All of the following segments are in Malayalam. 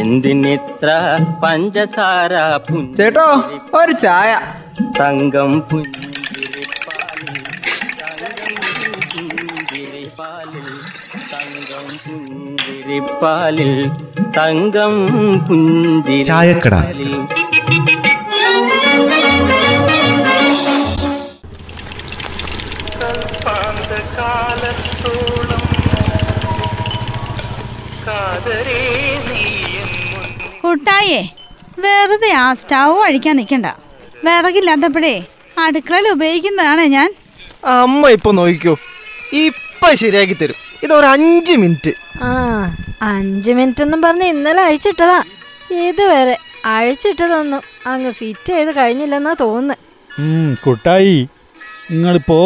എന്തിനിത്ര പഞ്ചസാര ചേട്ടോ ഒരു ചായ തങ്കം പുഞ്ചിരിപ്പാലിൽ തങ്കം പുഞ്ചിരിപ്പാലിൽ തങ്കം പുഞ്ചിരിപ്പാലിൽ കാലത്തോളം ചായക്കട. പുഞ്ചിരിപ്പാലിൽ കുട്ടായേ വെറുതെ ആ സ്റ്റൗ അഴിക്കാൻ നിൽക്കണ്ട. വിറകില്ലാത്തപ്പോഴേ അടുക്കളയിൽ ഉപയോഗിക്കുന്നതാണ് ഞാൻ. അമ്മ ഇപ്പൊ നോക്കിക്കോ ഇപ്പൊ ശരിയാക്കി തരും. ഇത് ഒരു അഞ്ച് മിനിറ്റ്. ആ അഞ്ച് മിനിറ്റ് എന്നും പറഞ്ഞ് ഇന്നലെ അഴിച്ചിട്ടതാ. ഇതുവരെ അഴിച്ചിട്ടതൊന്നും അങ്ങ് ഫിറ്റ് ചെയ്ത് കഴിഞ്ഞില്ലെന്നാ തോന്നുന്നു. കുട്ടായി നിങ്ങളിപ്പോ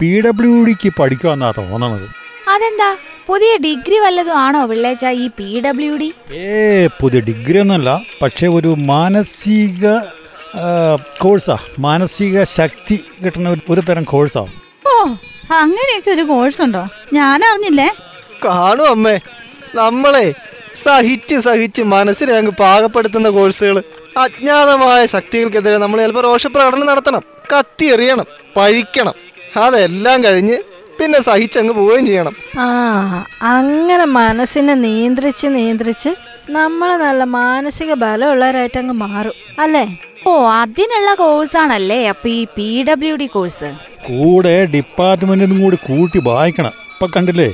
പി ഡബ്ല്യു ഡിക്ക് പഠിക്കുവാന്നാ തോന്നണത്. അതെന്താ? പുതിയ ഡിഗ്രി വല്ലതും ആണോ വിള്ളേച്ച ഈ പി ഡബ്ല്യു ഡി ഏ പുതിയ ഡിഗ്രി ഒന്നല്ല പക്ഷെ ഒരു മാനസിക കോഴ്സാ. മാനസിക ശക്തി കിട്ടുന്ന ഒരു- തരം കോഴ്സാ. ഓ അങ്ങനെയൊക്കെ ഒരു കോഴ്സ് ഉണ്ടോ ഞാൻ അറിഞ്ഞില്ലേ കാണും അമ്മേ നമ്മളെ സഹിച്ച് സഹിച്ച് മനസ്സിനെ അങ്ങ് പാകപ്പെടുത്തുന്ന കോഴ്സുകൾ അജ്ഞാതമായ ശക്തികൾക്കെതിരെ നമ്മൾ ചിലപ്പോൾ രോഷപ്രകടനം നടത്തണം കത്തി എറിയണം പഴിക്കണം അതെല്ലാം കഴിഞ്ഞ് പിന്നെ സഹിച്ചങ്ങ് പോവുകയും ചെയ്യണം. ആ അങ്ങനെ മനസ്സിനെ നിയന്ത്രിച്ച് നിയന്ത്രിച്ച് നമ്മൾ നല്ല മാനസിക ബലമുള്ളവരായിട്ട് അങ്ങ് മാറും അല്ലേ? ഓ അതിനുള്ള കോഴ്സാണല്ലേ? അപ്പൊ ഈ പി ഡബ്ല്യു ഡി കോഴ്സ്? കൂടെ ഡിപ്പാർട്ട്മെന്റിനും കൂടി കൂട്ടി വായിക്കണം. ഇപ്പൊ കണ്ടില്ലേ?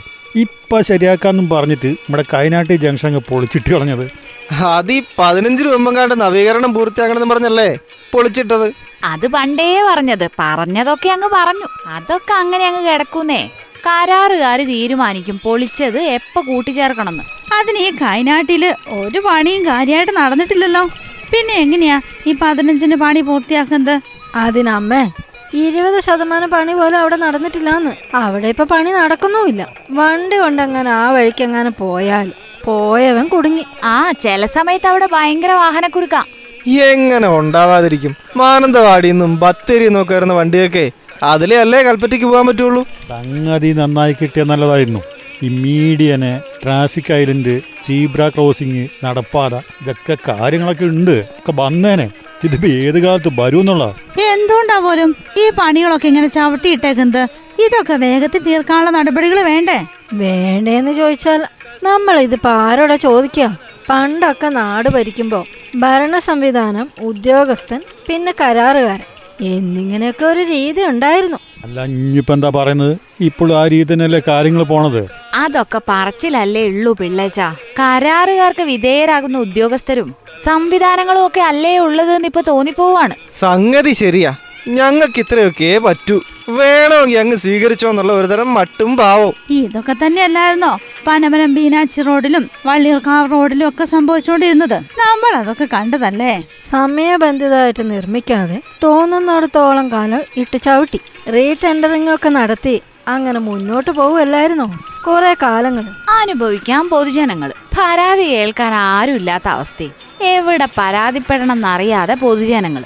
ഇപ്പൊ ശരിയാക്കാന്നും പറഞ്ഞിട്ട് നമ്മുടെ കൈനാട്ടി ജംഗ്ഷൻ അങ്ങ് പൊളിച്ചിട്ട് കളഞ്ഞത്. അത് ഈ പതിനഞ്ച് രൂപങ്ങാണ്ട് നവീകരണം പൂർത്തിയാക്കണമെന്ന് പറഞ്ഞല്ലേ? പൊളിച്ചിട്ടത്. അത് പണ്ടേ പറഞ്ഞത്. പറഞ്ഞതൊക്കെ അങ്ങ് പറഞ്ഞു. അതൊക്കെ അങ്ങനെ അങ്ങ് കിടക്കുന്നേ. കരാറുകാര് തീരുമാനിക്കും പൊളിച്ചത് എപ്പോ കൂട്ടിച്ചേർക്കണമെന്ന്. അതിന് ഈ കൈനാട്ടിൽ ഒരു പണിയും കാര്യമായിട്ട് നടന്നിട്ടില്ലല്ലോ. പിന്നെ എങ്ങനെയാ ഈ പതിനഞ്ചിന് പണി പൂർത്തിയാക്കുന്നത്? അതിനമ്മേ ഇരുപത് ശതമാനം പണി പോലും അവിടെ നടന്നിട്ടില്ലാന്ന്. അവിടെ ഇപ്പൊ പണി നടക്കുന്നുമില്ല. വണ്ടി കൊണ്ടങ്ങനെ ആ വഴിക്ക് അങ്ങനെ പോയാൽ പോയവൻ കുടുങ്ങി. ആ ചില സമയത്ത് അവിടെ ഭയങ്കര വാഹനക്കുരുക്കാ. എങ്ങനെ ഉണ്ടാവാതിരിക്കും? മാനന്തവാടിന്നും ബത്തേരി നിന്നൊക്കെ വരുന്ന വണ്ടിയൊക്കെ അതിലേ അല്ലേ കൽപ്പറ്റയ്ക്ക് പോകാൻ പറ്റുള്ളൂ? സംഗതി നന്നായി കിട്ടിയ നല്ലതായിരുന്നു. ഈ median traffic island zebra crossing നടപ്പാത ഇതൊക്കെ കാര്യങ്ങളൊക്കെ ഉണ്ട്. ഒക്കെ വന്നേനെ. ഇതിപ്പോ ഏത് കാലത്ത് വരുമെന്നുള്ള. എന്തുകൊണ്ടാ പോലും ഈ പണികളൊക്കെ ഇങ്ങനെ ചവിട്ടിയിട്ടേക്കുന്നത്? ഇതൊക്കെ വേഗത്തിൽ തീർക്കാനുള്ള നടപടികൾ വേണ്ടേ? വേണ്ടേന്ന് ചോദിച്ചാൽ നമ്മൾ ഇതിപ്പോ ആരോടാ ചോദിക്കുക പണ്ടൊക്കെ നാട് ഭരിക്കുമ്പോൾ ഭരണ സംവിധാനം ഉദ്യോഗസ്ഥൻ പിന്നെ കരാറുകാരൻ എന്നിങ്ങനെയൊക്കെ ഒരു രീതി ഉണ്ടായിരുന്നു. അല്ല ഇനിയിപ്പോ എന്താ പറയുന്നത്? ഇപ്പോൾ ആ രീതി തന്നെയല്ലേ കാര്യങ്ങൾ പോണത്? അതൊക്കെ പറച്ചിലല്ലേ ഉള്ളൂ പിള്ളേച്ച. കരാറുകാർക്ക് വിധേയരാകുന്ന ഉദ്യോഗസ്ഥരും സംവിധാനങ്ങളും ഒക്കെ അല്ലേ ഉള്ളതെന്ന് ഇപ്പൊ തോന്നിപ്പോവാണ്. സംഗതി ശരിയാ. ഞങ്ങൾക്ക് ഇത്രയൊക്കെ പറ്റൂ. വേണമെങ്കിൽ അങ്ങ് സ്വീകരിച്ചോ എന്നുള്ള ഒരുതരം മട്ടും പാവോ ഇതൊക്കെ തന്നെയല്ലായിരുന്നോ? പനമരം ബീനാച്ചി റോഡിലും വള്ളിയൂർക്കാവ് റോഡിലും ഒക്കെ സംഭവിച്ചുകൊണ്ടിരുന്നത്. നമ്മൾ അതൊക്കെ കണ്ടതല്ലേ? സമയബന്ധിതമായിട്ട് നിർമ്മിക്കാതെ തോന്നുന്നിടത്തോളം കാലം ഇട്ട് ചവിട്ടി റീടെൻഡറിംഗ് ഒക്കെ നടത്തി അങ്ങനെ മുന്നോട്ട് പോവുമല്ലായിരുന്നോ കുറെ കാലങ്ങൾ. അനുഭവിക്കാൻ പൊതുജനങ്ങൾ. പരാതി കേൾക്കാൻ ആരുമില്ലാത്ത അവസ്ഥ എവിടെ പരാതിപ്പെടണം എന്നറിയാതെ പൊതുജനങ്ങൾ.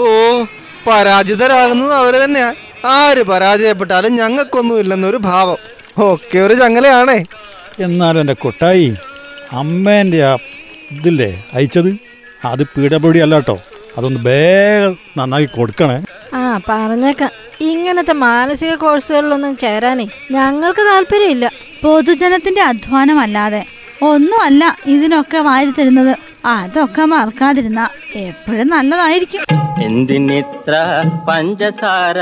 ഓ പരാജിതരാകുന്നത് അവർ തന്നെയാ. ആര് പരാജയപ്പെട്ടാലും ഞങ്ങൾക്കൊന്നും ഇല്ലെന്നൊരു ഭാവം. ഒക്കെ ഒരു ചങ്ങലയാണേ. എന്നാലും എന്റെ കൊട്ടായി അമ്മേന്റെ ആ ഇതില്ലേ അയച്ചത്? അത് പീഡപൊടി അല്ല കേട്ടോ. അതൊന്ന് വേഗം നന്നാക്കി കൊടുക്കണേ. ആ പറഞ്ഞേക്കാം. ഇങ്ങനത്തെ മാനസിക കോഴ്സുകളിലൊന്നും ചേരാനേ ഞങ്ങൾക്ക് താല്പര്യമില്ല. പൊതുജനത്തിന്റെ അധ്വാനമല്ലാതെ ഒന്നുമല്ല ഇതിനൊക്കെ വാരി തരുന്നത്. അതൊക്കെ മറക്കാതിരുന്ന എപ്പോഴും നല്ലതായിരിക്കും. എന്തിനിത്ര പഞ്ചസാര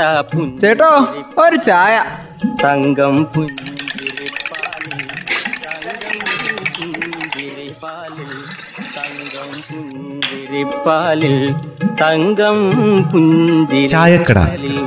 ചേട്ടോ ഒരു ചായ. തങ്കം പുഞ്ചിരിപ്പാലിൽ തങ്കം പുഞ്ചിരിപ്പാലിൽ തങ്കം പുഞ്ചിരിപ്പാലിൽ